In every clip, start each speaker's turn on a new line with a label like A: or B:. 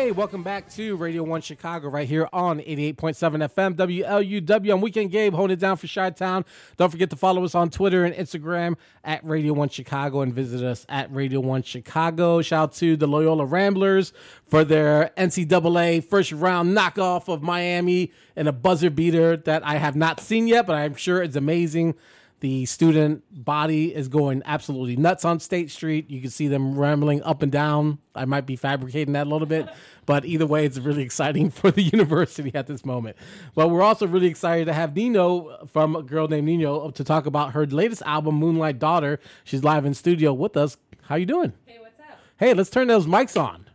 A: Hey, welcome back to Radio 1 Chicago right here on 88.7 FM WLUW. I'm Weekend Gabe holding it down for Chi Town. Don't forget to follow us on Twitter and Instagram at Radio 1 Chicago and visit us at Radio 1 Chicago. Shout out to the Loyola Ramblers for their NCAA first round knockoff of Miami and a buzzer beater that I have not seen yet, but I'm sure it's amazing. The student body is going absolutely nuts on State Street. You can see them rambling up and down. I might be fabricating that a little bit, but either way, it's really exciting for the university at this moment. But we're also really excited to have Nino from a girl named Nino to talk about her latest album, Moonlight Daughter. She's live in studio with us. How you doing?
B: Hey, what's up?
A: Hey, let's turn those mics on.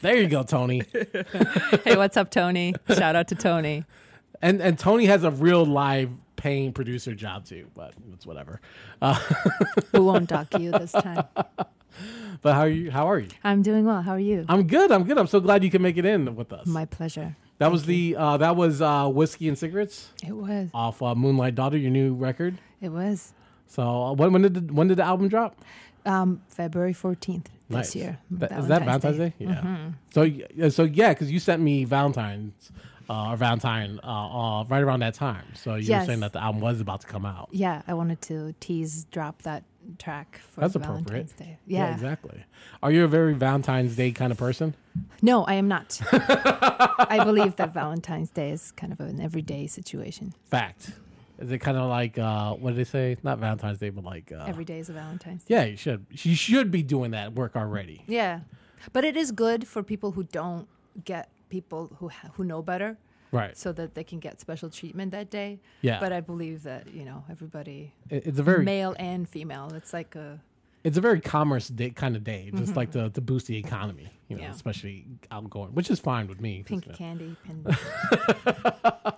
A: There you go, Tony.
B: hey, what's up, Tony? Shout out to Tony.
A: And and Tony has a real live paying producer job too, but it's whatever. Uh,
B: we won't dock you this time.
A: But how are you? How are you?
B: I'm doing well. How are you?
A: I'm good. I'm good. I'm so glad you can make it in with us.
B: My pleasure.
A: that Thank was the uh, that was uh, whiskey and cigarettes.
B: It was
A: off uh, Moonlight Daughter, your new record.
B: It was.
A: So uh, when when did the, when did the album drop?
B: Um, February 14th
A: nice.
B: this year.
A: That, is that Valentine's Day? Day? Yeah. Mm-hmm. So so yeah, because you sent me Valentine's uh, or Valentine uh, uh, right around that time. So you yes. were saying that the album was about to come out.
B: Yeah, I wanted to tease drop that track for That's Valentine's Day.
A: Yeah. yeah. exactly. Are you a very Valentine's Day kind of person?
B: No, I am not. I believe that Valentine's Day is kind of an everyday situation.
A: Fact. Is it kind of like uh, what did they say? Not Valentine's Day, but like uh,
B: every day is a Valentine's Day.
A: Yeah, you should. You should be doing that work already.
B: Yeah, but it is good for people who don't get people who ha- who know better
A: right.
B: so that they can get special treatment that day.
A: Yeah.
B: But i believe that you know everybody
A: it's a very
B: male and female it's like a
A: it's a very commerce day, kind of day, just mm-hmm. like to, to boost the economy, you know, yeah. especially outgoing, which is fine with me.
B: Pink candy, pin.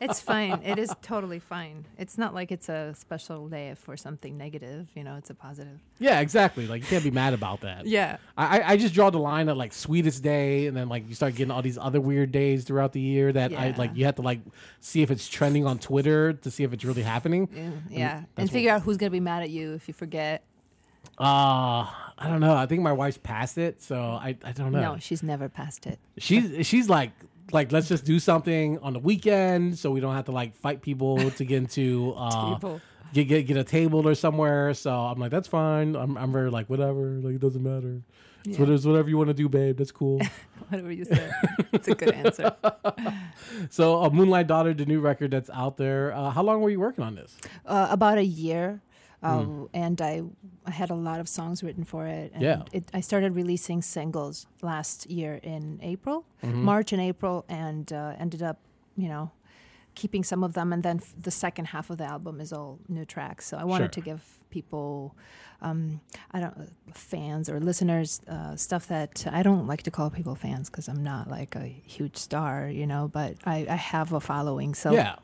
B: it's fine. It is totally fine. It's not like it's a special day for something negative. You know, it's a positive.
A: Yeah, exactly. Like you can't be mad about that.
B: yeah.
A: I, I just draw the line at like sweetest day, and then like you start getting all these other weird days throughout the year that yeah. I like. You have to like see if it's trending on Twitter to see if it's really happening.
B: Yeah, yeah. and, and figure out who's gonna be mad at you if you forget.
A: Uh I don't know. I think my wife's passed it, so I, I don't know.
B: No, she's never passed it.
A: She's she's like like let's just do something on the weekend so we don't have to like fight people to get into uh get, get get a table or somewhere. So I'm like, that's fine. I'm I'm very like whatever, like it doesn't matter. It's yeah. whatever, whatever you want to do, babe. That's cool.
B: whatever you say. It's a good answer.
A: so, uh, Moonlight Daughter, the new record that's out there. Uh, how long were you working on this?
B: Uh, about a year. Mm. And I, I had a lot of songs written for it. And
A: yeah.
B: It, I started releasing singles last year in April, mm-hmm. March and April, and uh, ended up, you know, keeping some of them. And then f- the second half of the album is all new tracks. So I wanted sure. to give people, um, I don't, fans or listeners, uh, stuff that I don't like to call people fans because I'm not like a huge star, you know, but I, I have a following. So
A: yeah,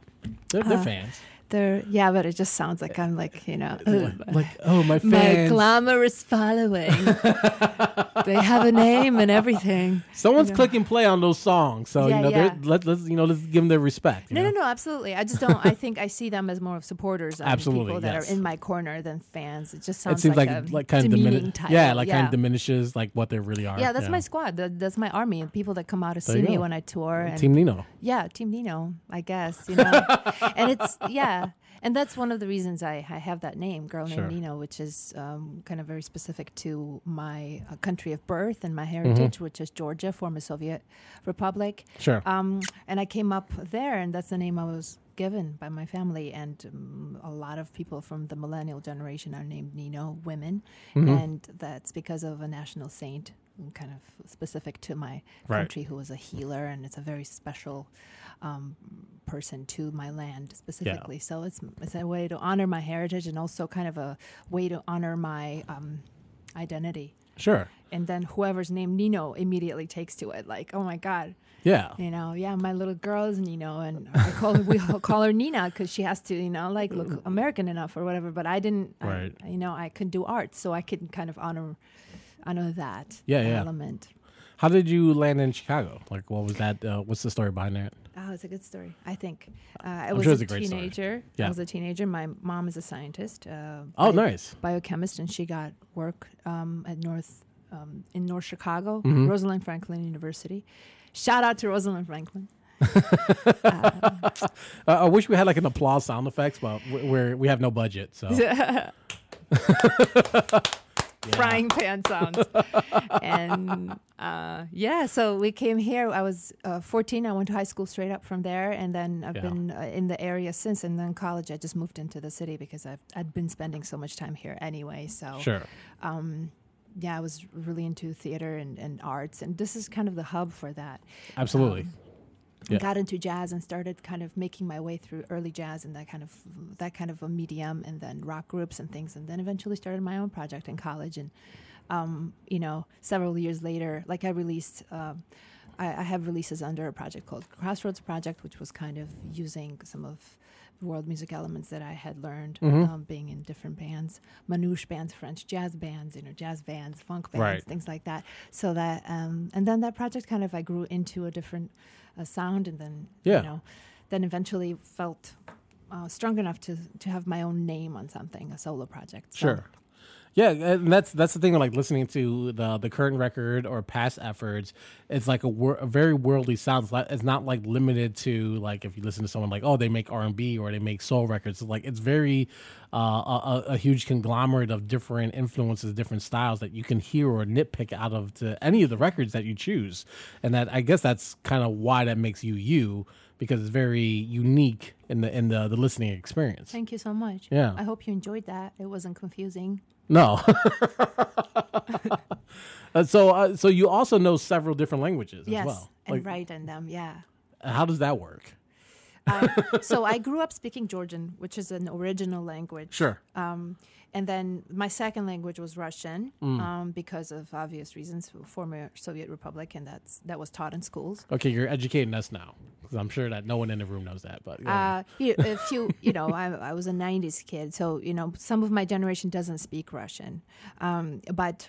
A: they're, they're uh, fans
B: they're yeah, but it just sounds like I'm like you know
A: like, like oh my fans.
B: my glamorous following. they have a name and everything.
A: Someone's you know. clicking play on those songs, so yeah, you know yeah. let let's you know let's give them their respect.
B: No,
A: know?
B: no, no, absolutely. I just don't. I think I see them as more of supporters,
A: absolutely,
B: people that
A: yes.
B: are in my corner than fans. It just sounds
A: it seems
B: like,
A: like, like kind of diminish, yeah, like yeah. kind of diminishes like what they really are.
B: Yeah, that's my squad. that's my army people that come out to there see me when I tour.
A: And, Team Nino.
B: Yeah, Team Nino. I guess you know, and it's yeah and that's one of the reasons I, I have that name, Girl Named sure. Nino, which is um, kind of very specific to my uh, country of birth and my heritage, mm-hmm. which is Georgia, former Soviet republic.
A: Sure.
B: Um, and I came up there, and that's the name I was given by my family. And um, a lot of people from the millennial generation are named Nino, women, mm-hmm. and that's because of a national saint kind of specific to my right. country who was a healer and it's a very special um, person to my land specifically. Yeah. So it's it's a way to honor my heritage and also kind of a way to honor my um, identity.
A: Sure.
B: And then whoever's named Nino immediately takes to it, like, oh my god.
A: Yeah.
B: You know, yeah, my little girl is Nino, and I call her, we call her Nina because she has to, you know, like look American enough or whatever. But I didn't,
A: right.
B: I, you know, I could do art, so I could kind of honor, honor that
A: yeah, yeah.
B: element.
A: How did you land in Chicago? Like, what was that? Uh, what's the story behind that?
B: Oh, it's a good story. I think uh, I was sure a, teenager.
A: Yeah.
B: I was a teenager. My mom is a scientist. Uh,
A: oh, nice
B: biochemist, and she got work um, at North um, in North Chicago,
A: Mm-hmm.
B: Rosalind Franklin University. Shout out to Rosalind Franklin.
A: Uh, I wish we had like an applause sound effects, but we- we're we have no budget, so
B: frying pan sounds. and uh, yeah, so we came here. I was uh, 14. I went to high school straight up from there, and then I've
A: Yeah.
B: been uh, in the area since. And then college, I just moved into the city because I've I'd been spending so much time here anyway. So
A: sure.
B: um, yeah, I was really into theater and, and arts, and this is kind of the hub for that.
A: Absolutely.
B: Um,
A: Yeah.
B: Got into jazz and started kind of making my way through early jazz and that kind of that kind of a medium, and then rock groups and things, and then eventually started my own project in college. And um, you know, several years later, like I released. Um, I, I have releases under a project called Crossroads Project, which was kind of using some of the world music elements that I had learned
A: Mhm.
B: um, being in different bands, manouche bands, French jazz bands, you know, jazz bands, funk bands,
A: Right.
B: things like that. So that, um, and then that project kind of I grew into a different uh, sound, and then
A: Yeah.
B: you know, then eventually felt uh, strong enough to to have my own name on something, a solo project. So,
A: Sure. Yeah, and that's that's the thing. Like listening to the the current record or past efforts, it's like a, wor- a very worldly sound. It's, not like limited to like if you listen to someone like oh they make R and B or they make soul records. It's like it's very uh, a, a- a huge conglomerate of different influences, different styles that you can hear or nitpick out of to any of the records that you choose. And that I guess that's kind of why that makes you you because it's very unique in the in the the listening experience.
B: Thank you so much.
A: Yeah.
B: I hope you enjoyed that. It wasn't confusing.
A: No. Uh, so, uh, so you also know several different languages
B: yes,
A: as well.
B: and
A: Like,
B: write in them. Yeah.
A: how does that work?
B: I, so I grew up speaking Georgian, which is an original language.
A: Sure.
B: Um, and then my second language was Russian
A: Mm.
B: um, because of obvious reasons, former Soviet Republic, and that's that was taught in schools.
A: Okay, you're educating us now because I'm sure that no one in the room knows that. But
B: Uh, you, if you, you know, I, I was a '90s kid, so you know, some of my generation doesn't speak Russian, um, but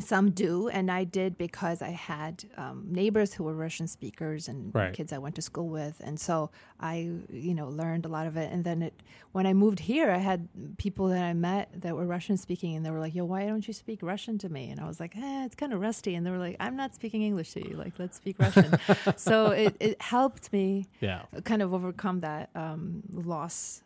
B: some do, and I did because I had um, neighbors who were Russian speakers and
A: Right.
B: kids I went to school with, and so I, you know, learned a lot of it. And then it, when I moved here, I had people that I met that were Russian speaking, and they were like, "Yo, why don't you speak Russian to me?" And I was like, "Eh, it's kind of rusty." And they were like, "I'm not speaking English to you. Like, let's speak Russian." so it, it helped me
A: yeah,
B: kind of overcome that um, loss.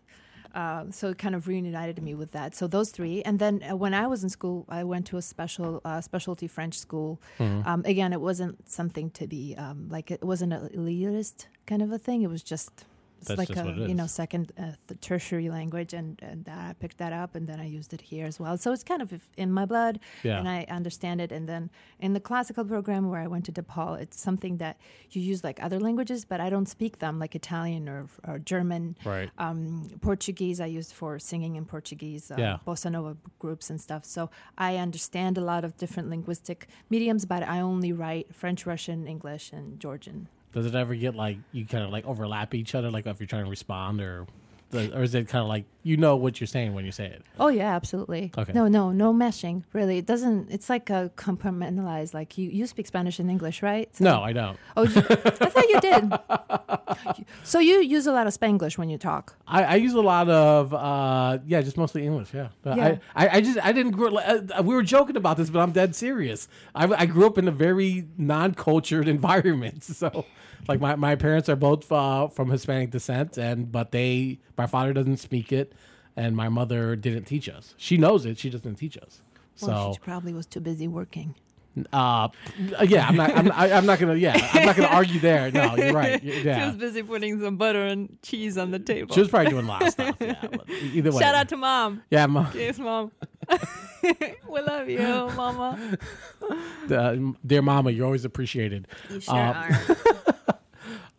B: Uh, so it kind of reunited me with that. So those three, and then uh, when I was in school, I went to a special uh, specialty French school.
A: Mm-hmm.
B: Um, again, it wasn't something to be um, like it wasn't an elitist kind of a thing. It was just it's
A: That's
B: like
A: just
B: a you know second uh, th- tertiary language, and and I picked that up, and then I used it here as well. So it's kind of in my blood,
A: yeah,
B: and I understand it. And then in the classical program where I went to DePaul, it's something that you use like other languages, but I don't speak them like Italian or, or German.
A: right.
B: Um, Portuguese I used for singing in Portuguese, uh,
A: Yeah.
B: bossa nova groups and stuff. So I understand a lot of different linguistic mediums, but I only write French, Russian, English, and Georgian.
A: Does it ever get like you kind of like overlap each other, like if you're trying to respond, or or is it kind of like you know what you're saying when you say it?
B: Oh yeah, absolutely.
A: Okay.
B: No, no, no meshing. Really, it doesn't. It's like a compartmentalized. Like you, you speak Spanish and English, right? So-
A: No, I don't.
B: Oh, you, I thought you did. So you use a lot of Spanglish when you talk.
A: I, I use a lot of uh yeah, just mostly English. Yeah,
B: Yeah.
A: I, I I just I didn't grow. Uh, we were joking about this, but I'm dead serious. I, I grew up in a very non-cultured environment. So, like my, my parents are both uh, from Hispanic descent, and but they my father doesn't speak it, and my mother didn't teach us. She knows it, she doesn't teach us.
B: Well,
A: So
B: she probably was too busy working.
A: uh, yeah, I'm not I'm, I, I'm not gonna yeah I'm not gonna argue there. No, you're right. Yeah, She was
B: busy putting some butter and cheese on the table.
A: she was probably doing a lot of stuff. Yeah, either way.
B: Shout out to mom.
A: yeah, mom.
B: Yes, mom. We love you, mama.
A: uh, dear mama, you're always appreciated.
B: You sure
A: Uh,
B: are.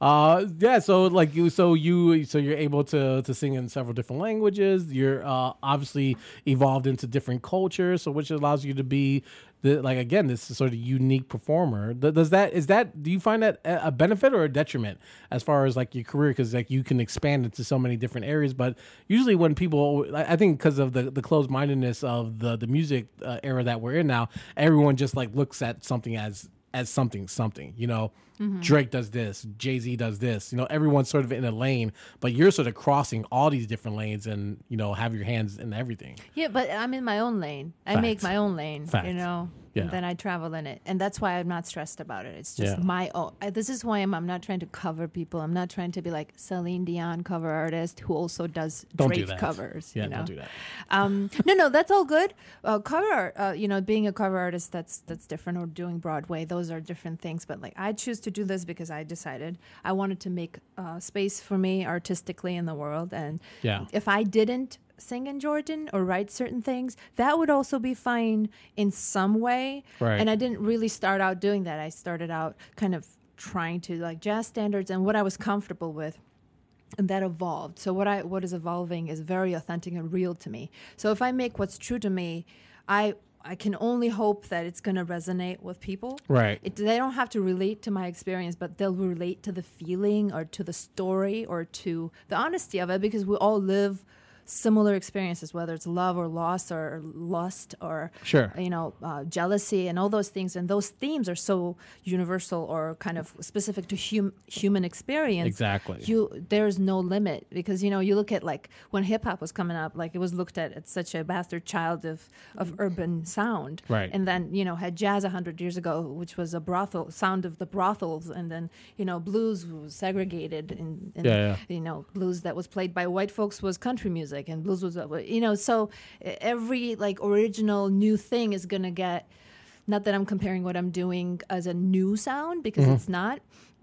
A: Uh, yeah. So like you, so you, so you're able to to sing in several different languages. You're uh, obviously evolved into different cultures, so which allows you to be the like again this sort of unique performer. Does that is that do you find that a benefit or a detriment as far as like your career? Because like you can expand into so many different areas, but usually when people, I I think because of the the closed mindedness of the the music uh, era that we're in now, everyone just like looks at something as as something something you know drake does this jay-z does this you know everyone's sort of in a lane but you're sort of crossing all these different lanes and you know have your hands in everything
B: yeah, but I'm in my own lane. I make my own lane.
A: Facts.
B: You know.
A: Yeah.
B: And then I travel in it, and that's why I'm not stressed about it. It's just
A: Yeah.
B: my own. I, this is why I'm. I'm not trying to cover people. I'm not trying to be like Celine Dion cover artist who also does
A: Don't do
B: Drake
A: that.
B: covers.
A: Yeah,
B: you know?
A: don't do that.
B: Um, no, no, that's all good. Uh, cover art, uh, you know, being a cover artist, that's that's different. Or doing Broadway, those are different things. But like, I choose to do this because I decided I wanted to make uh, space for me artistically in the world, and
A: Yeah.
B: if I didn't sing in Georgian or write certain things, that would also be fine in some way.
A: Right.
B: And I didn't really start out doing that. I started out kind of trying to like jazz standards and what I was comfortable with. And that evolved. So what I what is evolving is very authentic and real to me. So if I make what's true to me, I I can only hope that it's going to resonate with people.
A: Right.
B: It, they don't have to relate to my experience, but they'll relate to the feeling or to the story or to the honesty of it because we all live similar experiences, whether it's love or loss or lust or
A: Sure.
B: you know uh, jealousy and all those things. And those themes are so universal or kind of specific to hum- human experience.
A: Exactly.
B: You there's no limit because you know you look at like when hip hop was coming up, like it was looked at as such a bastard child of of urban sound,
A: Right.
B: And then you know had jazz a hundred years ago, which was a brothel sound of the brothels, and then you know blues was segregated in, in
A: Yeah, yeah.
B: you know blues that was played by white folks was country music, and blues was you know so every like original new thing is gonna get. Not that I'm comparing what I'm doing as a new sound because
A: Mm-hmm.
B: it's not.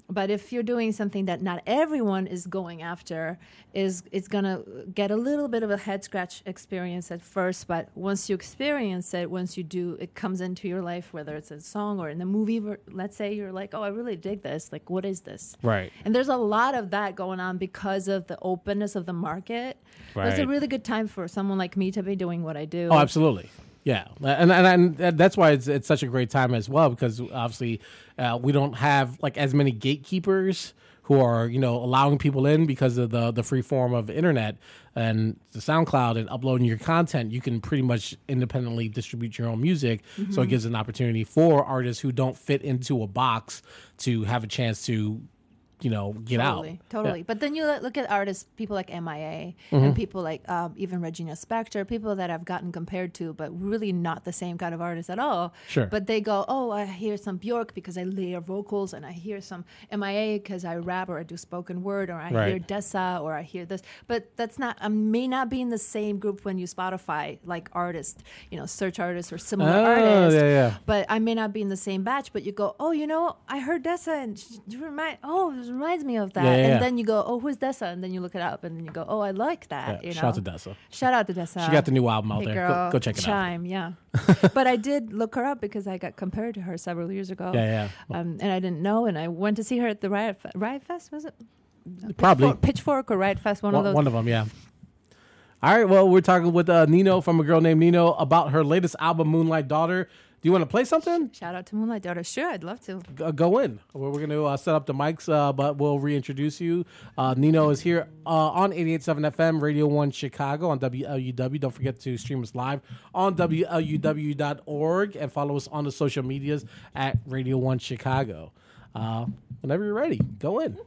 B: But if you're doing something that not everyone is going after, is it's gonna get a little bit of a head scratch experience at first. But once you experience it, once you do, it comes into your life, whether it's a song or in the movie. Let's say you're like, oh, I really dig this. Like, what is this?
A: Right.
B: And there's a lot of that going on because of the openness of the market. It's a really good time for someone like me to be doing what I do.
A: Oh, absolutely. Yeah, and and, and that's why it's it's such a great time as well because obviously uh, we don't have like as many gatekeepers who are you know allowing people in because of the the free form of internet and the SoundCloud and uploading your content. You can pretty much independently distribute your own music, so it gives an opportunity for artists who don't fit into a box to have a chance to you know get
B: totally,
A: out.
B: Totally. But then you look- at artists, people like MIA,
A: Mm-hmm.
B: and people like um, even Regina Spektor, people that I've gotten compared to, but really not the same kind of artist at all.
A: Sure.
B: But they go, oh, I hear some Bjork because I layer vocals, and I hear some MIA because I rap or I do spoken word, or I hear
A: Right.
B: Dessa, or I hear this. But that's not, I may not be in the same group when you Spotify, like artists, you know, search artists or similar
A: Oh,
B: artists
A: yeah, yeah.
B: but I may not be in the same batch. But you go, oh, you know, I heard Dessa, and she, you remind, oh, reminds me of that.
A: Yeah, yeah,
B: and
A: yeah.
B: then you go, oh, who's Dessa? And then you look it up, and then you go, oh, I like that. You
A: shout out to Dessa.
B: Shout out to Dessa.
A: She got the new album out
B: Hey,
A: there.
B: girl,
A: Go, go check it out.
B: Chime, yeah. but I did look her up because I got compared to her several years ago.
A: Yeah, yeah.
B: Um, and I didn't know, and I went to see her at the Riot, Fe- Riot Fest. Was it
A: Probably
B: Pitchfork, Pitchfork or Riot Fest? One,
A: one,
B: of those.
A: one of them, yeah. All right, well, we're talking with uh, Nino from a girl named Nino about her latest album, Moonlight Daughter. Do you want to play something?
B: Shout out to Moonlight Daughter. Sure, I'd love to.
A: G- go in. We're, we're going to uh, set up the mics, uh, but we'll reintroduce you. Uh, Nino is here uh, on 88.7 FM, Radio 1 Chicago on WLUW. Don't forget to stream us live on WLUW.org and follow us on the social medias at Radio 1 Chicago. Uh, whenever you're ready, go in.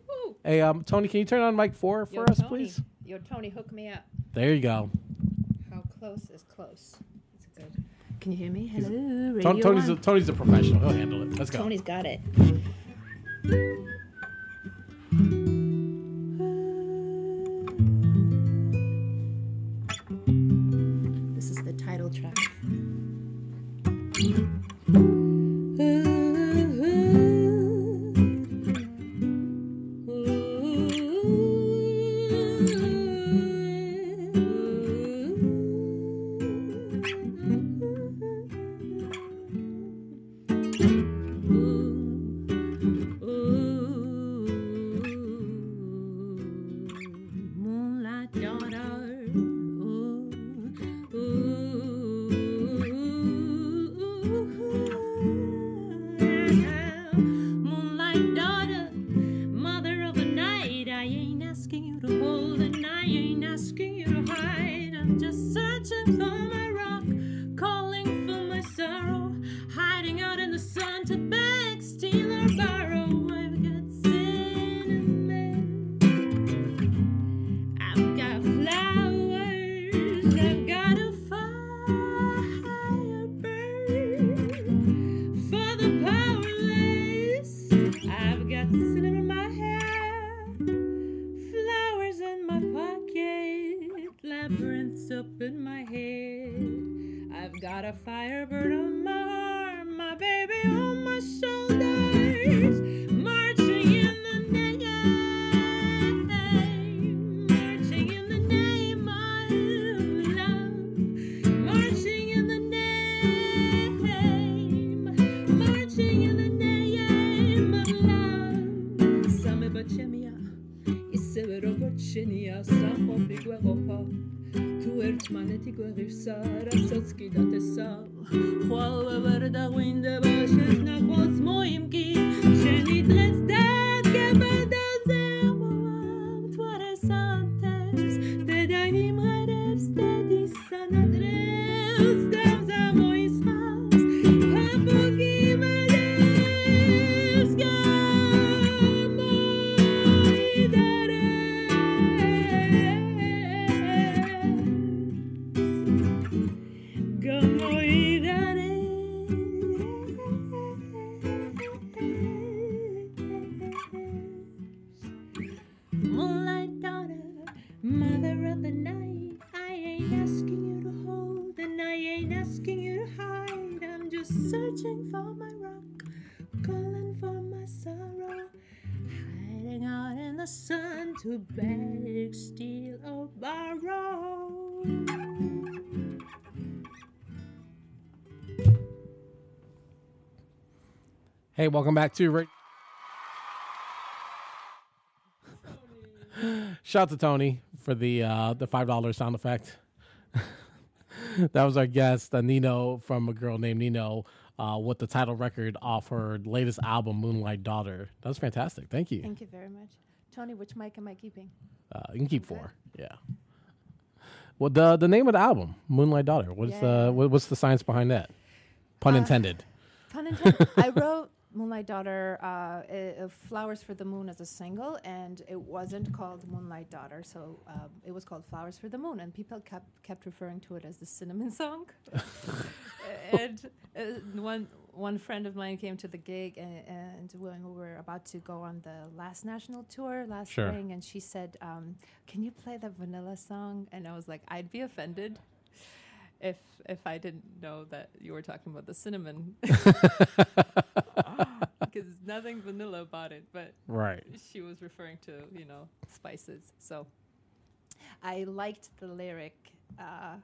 A: Hey, um, Tony, can you turn on mic four for
B: Yo,
A: us,
B: Tony.
A: please?
B: Yo, Tony, hook me up.
A: There you go.
B: How close is close? Can you hear me? Hello, Radio
A: Tony's a. Tony's a professional. He'll handle it. Let's go.
B: Tony's got it.
C: ღირსა რასაც კიდათ ესა ხვალ ვერ დაგვინდება შენს ნაყვას მოიმკი შენი დღეს და
A: Hey, welcome back to Ra- Shout out to Tony for the uh, the five dollar sound effect. that was our guest, uh, Nino from a girl named Nino, uh, with the title record off her latest album, Moonlight Daughter. That was fantastic. Thank you.
B: Thank you very much. Tony, which mic am I keeping?
A: Uh, you can keep four. Yeah. Well, the the name of the album, Moonlight Daughter. What's
B: Yeah.
A: the what's the science behind that? Pun
B: Uh,
A: intended.
B: Pun intended. I wrote Moonlight Daughter, uh, uh, Flowers for the Moon as a single, and it wasn't called Moonlight Daughter, so um, it was called Flowers for the Moon, and people kept kept referring to it as the cinnamon song. and uh, one one friend of mine came to the gig, and, and when we were about to go on the last national tour last
A: Sure.
B: spring, and she said, um, "Can you play the Vanilla song?" And I was like, "I'd be offended." If if I didn't know that you were talking about the cinnamon, because nothing vanilla about it, but
A: Right.
B: she was referring to you know spices. So I liked the lyric uh,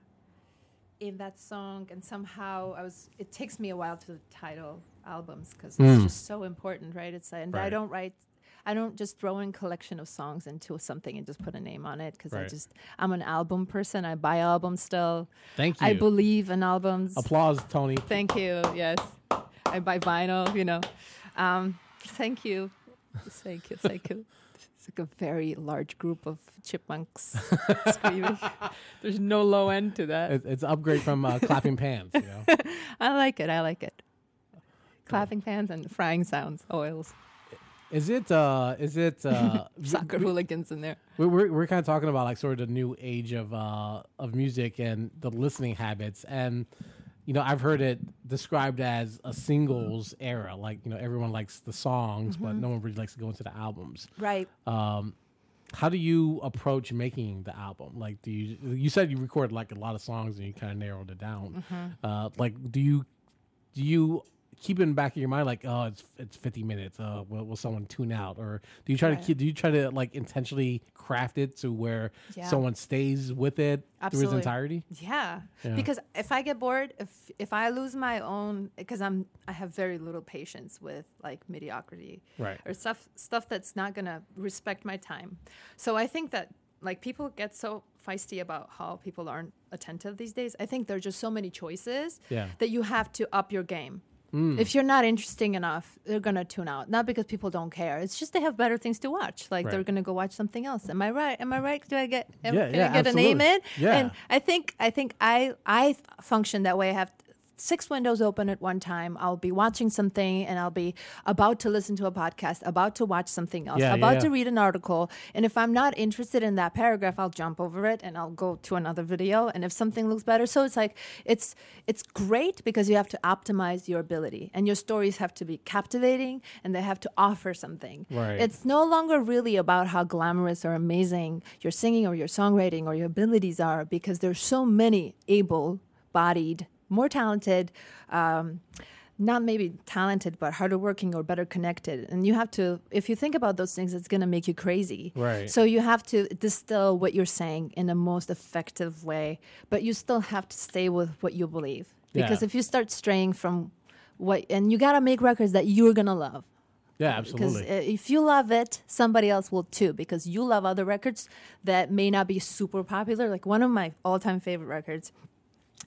B: in that song, and somehow I was. It takes me a while to title albums because
A: Mm.
B: it's just so important, right? It's and I don't write. I don't just throw in collection of songs into something and just put a name on it because I just I'm an album person. I buy albums still.
A: Thank you.
B: I believe in albums.
A: Applause, Tony.
B: Thank you. Yes, I buy vinyl. You know, um, thank you, thank you, thank you. It's like a very large group of chipmunks screaming. There's no low end to that.
A: It, it's upgrade from uh, clapping pans. You know.
B: I like it. I like it. Clapping fans and frying sounds, oils,
A: Is it? Uh, is it? Uh,
B: soccer hooligans in there.
A: we- we're we're kind of talking about like sort of the new age of uh, of music and the listening habits, and you know I've heard it described as a singles era. Like you know everyone likes the songs, but no one really likes to go into the albums.
B: Right.
A: Um, how do you approach making the album? Like, do you you said you recorded like a lot of songs and you kind of narrowed it down. Uh, like, do you do you keep it in the back of your mind like, oh, it's it's fifty minutes. Uh, will, will someone tune out? Or do you try to keep, do you try to like intentionally craft it to where
B: Yeah.
A: someone stays with it through its entirety?
B: Yeah.
A: Yeah.
B: Because if I get bored, if if I lose my own, because I'm I have very little patience with like mediocrity.
A: Right.
B: or stuff stuff that's not gonna respect my time. So I think that like people get so feisty about how people aren't attentive these days. I think there are just so many choices
A: Yeah.
B: that you have to up your game.
A: Mm.
B: If you're not interesting enough, they're gonna tune out. Not because people don't care. It's just they have better things to watch. Like they're gonna go watch something else. Am I right? Am I right? Do I get? Am,
A: Yeah,
B: can
A: yeah,
B: I get a name in?
A: absolutely. Yeah.
B: And I think I think I I function that way. I have six windows open at one time. I'll be watching something and I'll be about to listen to a podcast, about to watch something else,
A: Yeah,
B: about
A: yeah.
B: to read an article. And if I'm not interested in that paragraph, I'll jump over it and I'll go to another video. And if something looks better, so it's like it's it's great because you have to optimize your ability and your stories have to be captivating and they have to offer something.
A: Right.
B: It's no longer really about how glamorous or amazing your singing or your songwriting or your abilities are because there's so many able bodied, more talented, um, not maybe talented, but harder working or better connected. And you have to, if you think about those things, it's going to make you crazy.
A: Right.
B: So you have to distill what you're saying in the most effective way, but you still have to stay with what you believe. Because
A: Yeah.
B: if you start straying from what, and you got to make records that you're going to love.
A: Yeah, absolutely.
B: Because if you love it, somebody else will too. Because you love other records that may not be super popular. Like one of my all-time favorite records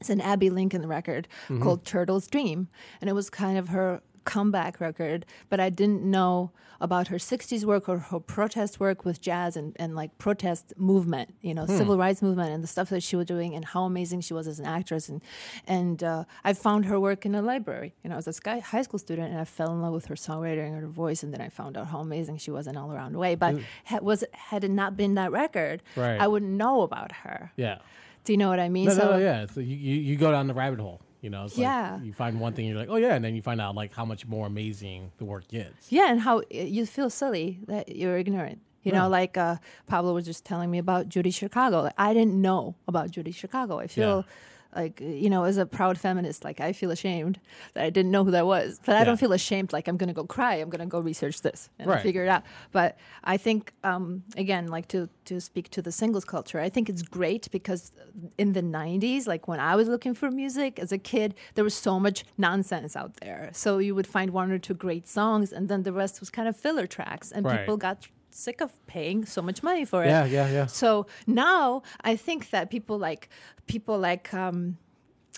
B: It's an Abbey Lincoln record
A: Mm-hmm.
B: called Turtle's Dream, and it was kind of her comeback record. But I didn't know about her '60s work or her protest work with jazz and, and like protest movement, you know,
A: Hmm.
B: civil rights movement, and the stuff that she was doing, and how amazing she was as an actress. And and uh, I found her work in a library. You know, I was a sky, high school student, and I fell in love with her songwriting and her voice. And then I found out how amazing she was in all around way. But ha- was had it not been that record,
A: Right.
B: I wouldn't know about her.
A: Yeah.
B: Do you know what I mean?
A: No, no, no, yeah. So you, you, you go down the rabbit hole. You know, it's like
B: Yeah.
A: you find one thing, you're like, oh yeah, and then you find out like how much more amazing the work gets.
B: Yeah, and how you feel silly that you're ignorant. You
A: Yeah.
B: know, like uh, Pablo was just telling me about Judy Chicago. Like, I didn't know about Judy Chicago. I feel like, you know, as a proud feminist, like I feel ashamed that I didn't know who that was. But I don't feel ashamed like I'm going to go cry. I'm going to go research this and
A: Right.
B: figure it out. But I think, um, again, like to, to speak to the singles culture, I think it's great because in the 90s, like when I was looking for music as a kid, there was so much nonsense out there. So you would find one or two great songs, and then the rest was kind of filler tracks, and
A: Right.
B: people got sick of paying so much money for it.
A: Yeah, yeah, yeah.
B: So now I think that people like people like um,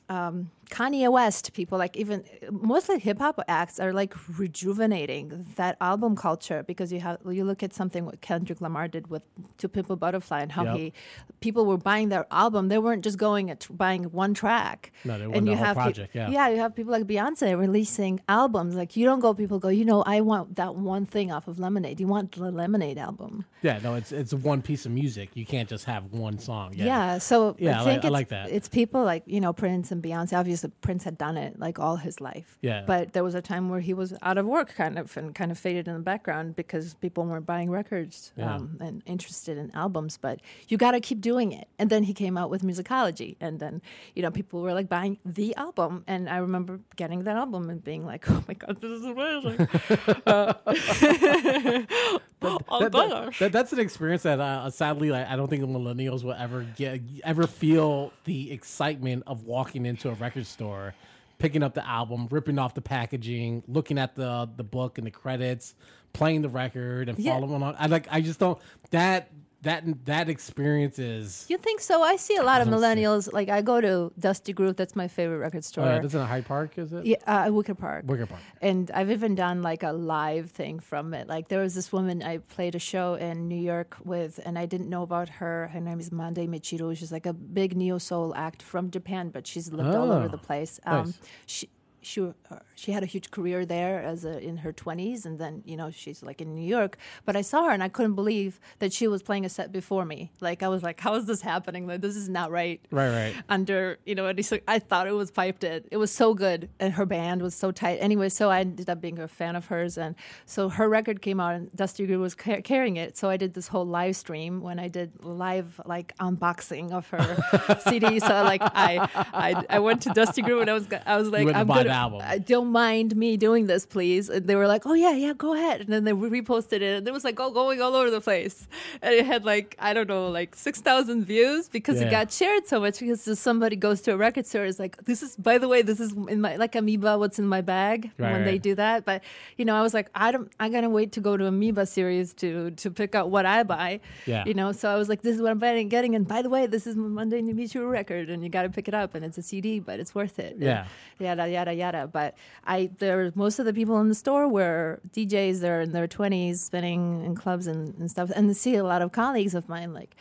B: um, Kanye West, people like even mostly hip hop acts are like rejuvenating that album culture because you have you look at something what Kendrick Lamar did with To Pimp a Butterfly and how
A: Yep.
B: he people were buying their album they weren't just going at buying one track
A: No, they
B: and you
A: whole
B: have
A: project, yeah.
B: yeah you have people like Beyonce releasing albums like you don't go people go you know I want that one thing off of Lemonade you want the Lemonade album
A: Yeah, no, it's it's one piece of music. You can't just have one song. Yeah.
B: Yeah. so
A: Yeah, I
B: I
A: like-
B: think
A: I like that.
B: It's people like you know Prince and Beyonce. Obviously, The prince had done it like all his life.
A: Yeah.
B: But there was a time where he was out of work, kind of, and kind of faded in the background because people weren't buying records
A: Yeah.
B: um, and interested in albums. But you got to keep doing it. And then he came out with Musicology, and then you know people were like buying the album, and I remember getting that album and being like, "Oh my god, this is amazing!" Uh, oh
A: That- that-
B: gosh.
A: that- that's an experience that uh, sadly like, I don't think millennials will ever get ever feel the excitement of walking into a record store, picking up the album, ripping off the packaging, looking at the the book and the credits, playing the record and
B: Yeah.
A: following on. I like I just don't that that that experience is.
B: You think so? I see a lot of millennials. Like I go to Dusty Groove. That's my favorite record store.
A: Oh, yeah, this is in Hyde Park, is it?
B: Yeah, uh, Wicker Park.
A: Wicker Park.
B: And I've even done like a live thing from it. Like there was this woman I played a show in New York with, and I didn't know about her. Her name is Monday Michiru. She's like a big neo soul act from Japan, but she's lived all over
A: Oh,
B: the place. Um,
A: nice.
B: She she uh, she had a huge career there as a, in her 20s and then you know she's like in New York but I saw her and I couldn't believe that she was playing a set before me like I was like how is this happening like this is not right
A: Right, right.
B: under you know sort- I thought it was piped in. It was so good, and her band was so tight. Anyway, so I ended up being a fan of hers, and so her record came out, and Dusty Groove was ca- carrying it. So I did this whole live stream when I did live like unboxing of her CD. So like I, I I went to Dusty Groove and I was I was like I'm gonna
A: album.
B: I don't mind me doing this, please. And they were like, oh yeah, yeah, go ahead. And then they reposted it, and it was like oh, going all over the place, and it had like I don't know like six thousand views because
A: Yeah.
B: it got shared so much because somebody goes to a record store is like this is by the way this is in my like amoeba what's in my bag
A: Right,
B: when they do that but you know i was like i don't i gotta wait to go to amoeba series to to pick out what i buy
A: Yeah.
B: you know so i was like this is what i'm getting and by the way this is my Monday Michiru record and you gotta pick it up and it's a cd but it's worth it
A: Yeah.
B: yada yada yada but i there most of the people in the store were djs they're in their 20s spinning in clubs and, and stuff and I see a lot of colleagues of mine like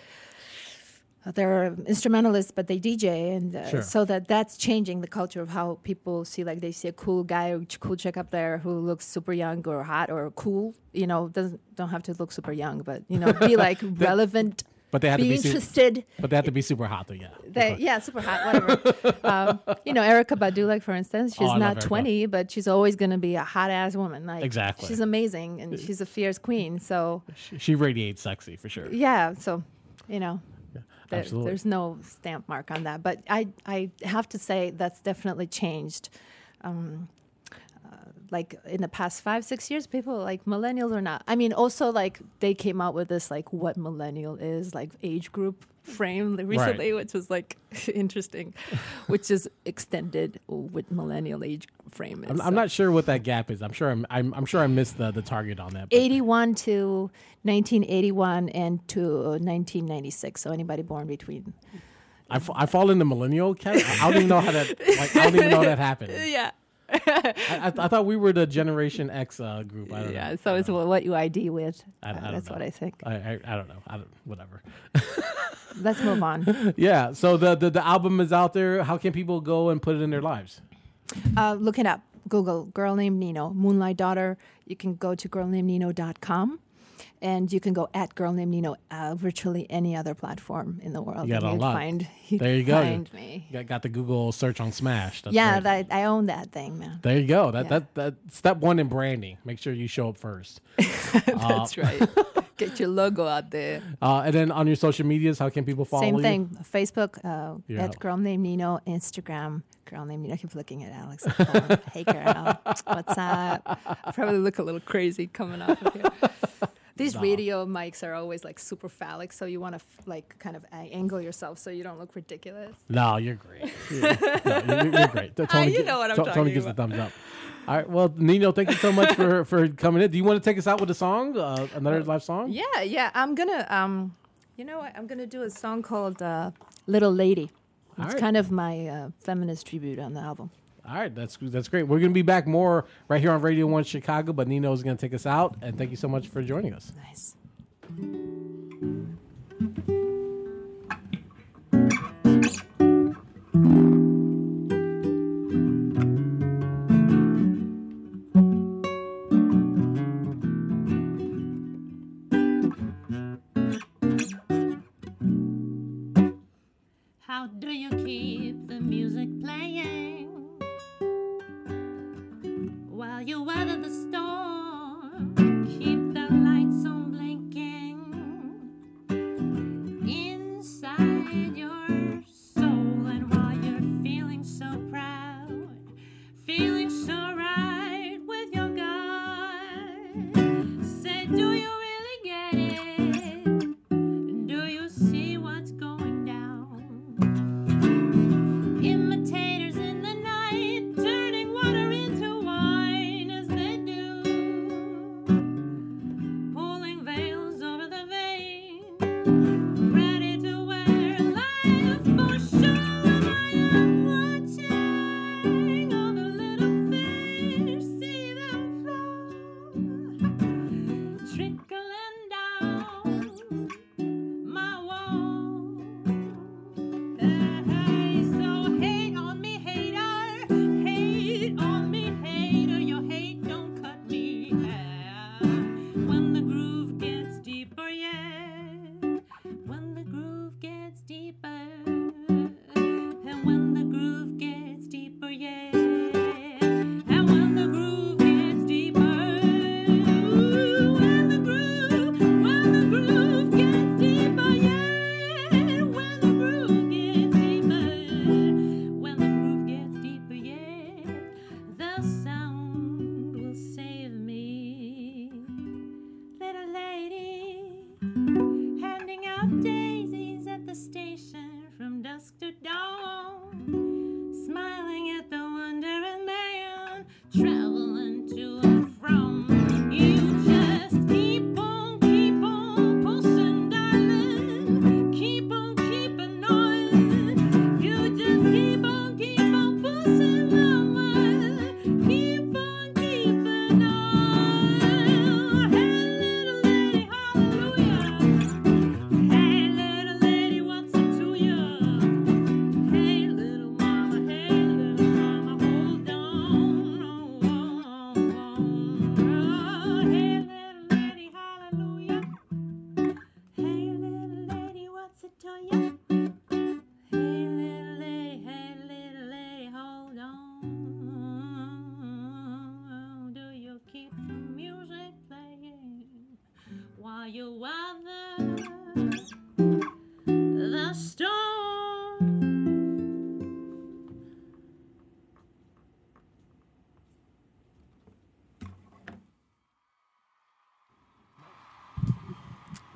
B: they're instrumentalists, but they DJ, and uh,
A: Sure.
B: so that that's changing the culture of how people see. Like they see a cool guy or cool chick up there who looks super young or hot or cool. You know, doesn't don't have to look super young, but you know, be like relevant.
A: But they to
B: be
A: be su-
B: interested.
A: but they have to be super hot though, yeah.
B: They, yeah, super hot, whatever. um, you know, Erykah Badu, like for instance, she's
A: Oh,
B: not 20, but she's always going to be a hot ass woman. Like
A: Exactly.
B: she's amazing and she's a fierce queen. So
A: She, she radiates sexy for sure.
B: yeah, so you know, there- there's no stamp mark on that. But I I have to say that's definitely changed. Um, like in the past five six years, people like millennials or not. I mean, also like they came out with this like what millennial is like age group frame recently, which was like interesting, which is extended with millennial age frame. Is,
A: I'm, I'm not sure what that gap is. I'm sure I'm I'm, I'm sure I missed the, the target on that. but-
B: 81 to 1981 and to 1996. So anybody born between
A: I, f- I fall in the millennial category. I don't even know how that. Like, I don't even know that happened.
D: Yeah.
A: I, I, I thought we were the Generation X uh, group. I don't
D: Yeah.
A: know.
D: So it's what you ID with.
A: I-
D: Uh, That's
A: know.
D: what I think.
A: I, I, I don't know. I don't, whatever.
D: Let's move on.
A: Yeah. So the, the the album is out there. How can people go and put it in their lives?
D: Uh, look it up. Google girl named Nino, Moonlight Daughter. You can go to girlnamednino.com and you can go at girl named Nino uh, virtually any other platform in the world.
A: You got
D: and
A: it
D: find
A: There you go.
D: Find me.
A: Got, got the Google search on Smash. That's
D: yeah, that, I own that thing, man.
A: There you go. That,
D: Yeah.
A: that that step one in branding. Make sure you show up first.
D: That's right. Get your logo out there.
A: Uh, and then on your social medias, how can people follow
D: Same
A: you?
D: thing. Facebook uh,
A: Yeah.
D: at girl named Nino. Instagram girl named Nino. I keep looking at Alex. hey girl, what's up? I probably look a little crazy coming off of here. These radio mics are always like super phallic, so you want to f- like kind of angle yourself so you don't look ridiculous.
A: No, you're great. You're, no, you're, you're great. Tony,
D: you know what I'm
A: To-
D: talking
A: Tony gives
D: about.
A: a thumbs up. All right. Well, Nino, thank you so much for for coming in. Do you want to take us out with a song, uh, another live song?
D: Yeah, yeah. I'm gonna um, you know what? I'm gonna do a song called uh, "Little Lady." It's
A: right.
D: kind of my uh, feminist tribute on the album.
A: All right, that's that's great. We're gonna be back more right here on Radio One Chicago, but Nino's gonna take us out. And thank you so much for joining us.
D: Nice.
B: How do you keep the music playing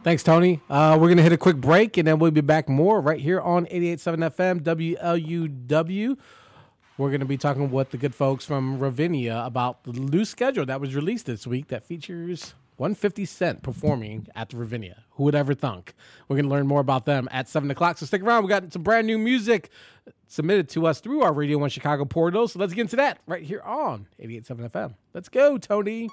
A: Thanks, Tony. Uh, we're gonna hit a quick break, and then we'll be back more right here on 88.7 FM WLUW. We're gonna be talking with the good folks from Ravinia about the new schedule that was released this week that features 150 Cent performing at the Ravinia. Who would ever thunk? We're going to learn more about them at 7 o'clock. So stick around. We got some brand new music submitted to us through our Radio 1 Chicago portal. So let's get into that right here on 88.7 FM. Let's go, Tony.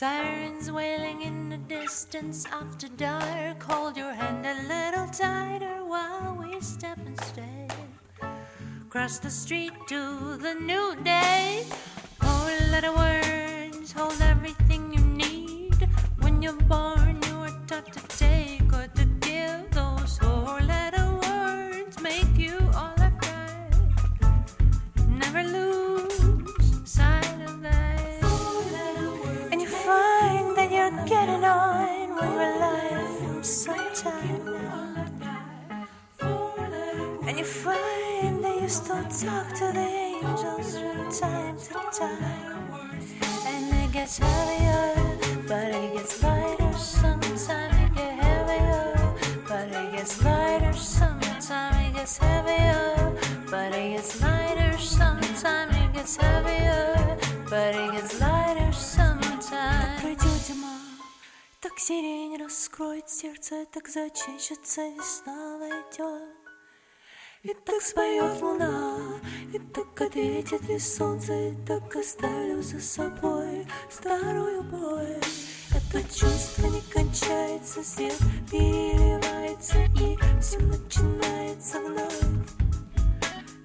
B: Sirens wailing in the distance after dark. Hold your hand a little tighter while we step and step. Cross the street to the new day.
E: Сердце, так зачищется весна войдет. И так споет луна, и так ответит весь солнце, и так оставлю за собой старую боль. Это чувство не кончается, свет переливается, и все начинается вновь.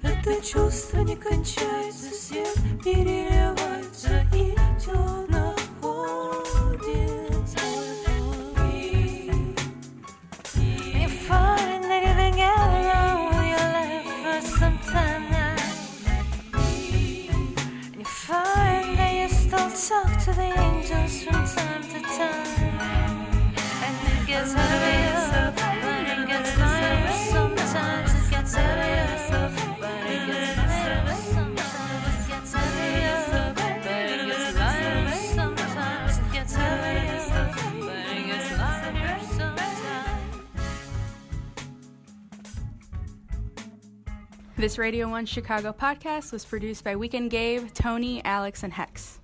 E: Это чувство не кончается, свет переливается,
F: This Radio 1 Chicago podcast was produced by Weekend Gabe, Tony, Alex, and Hex.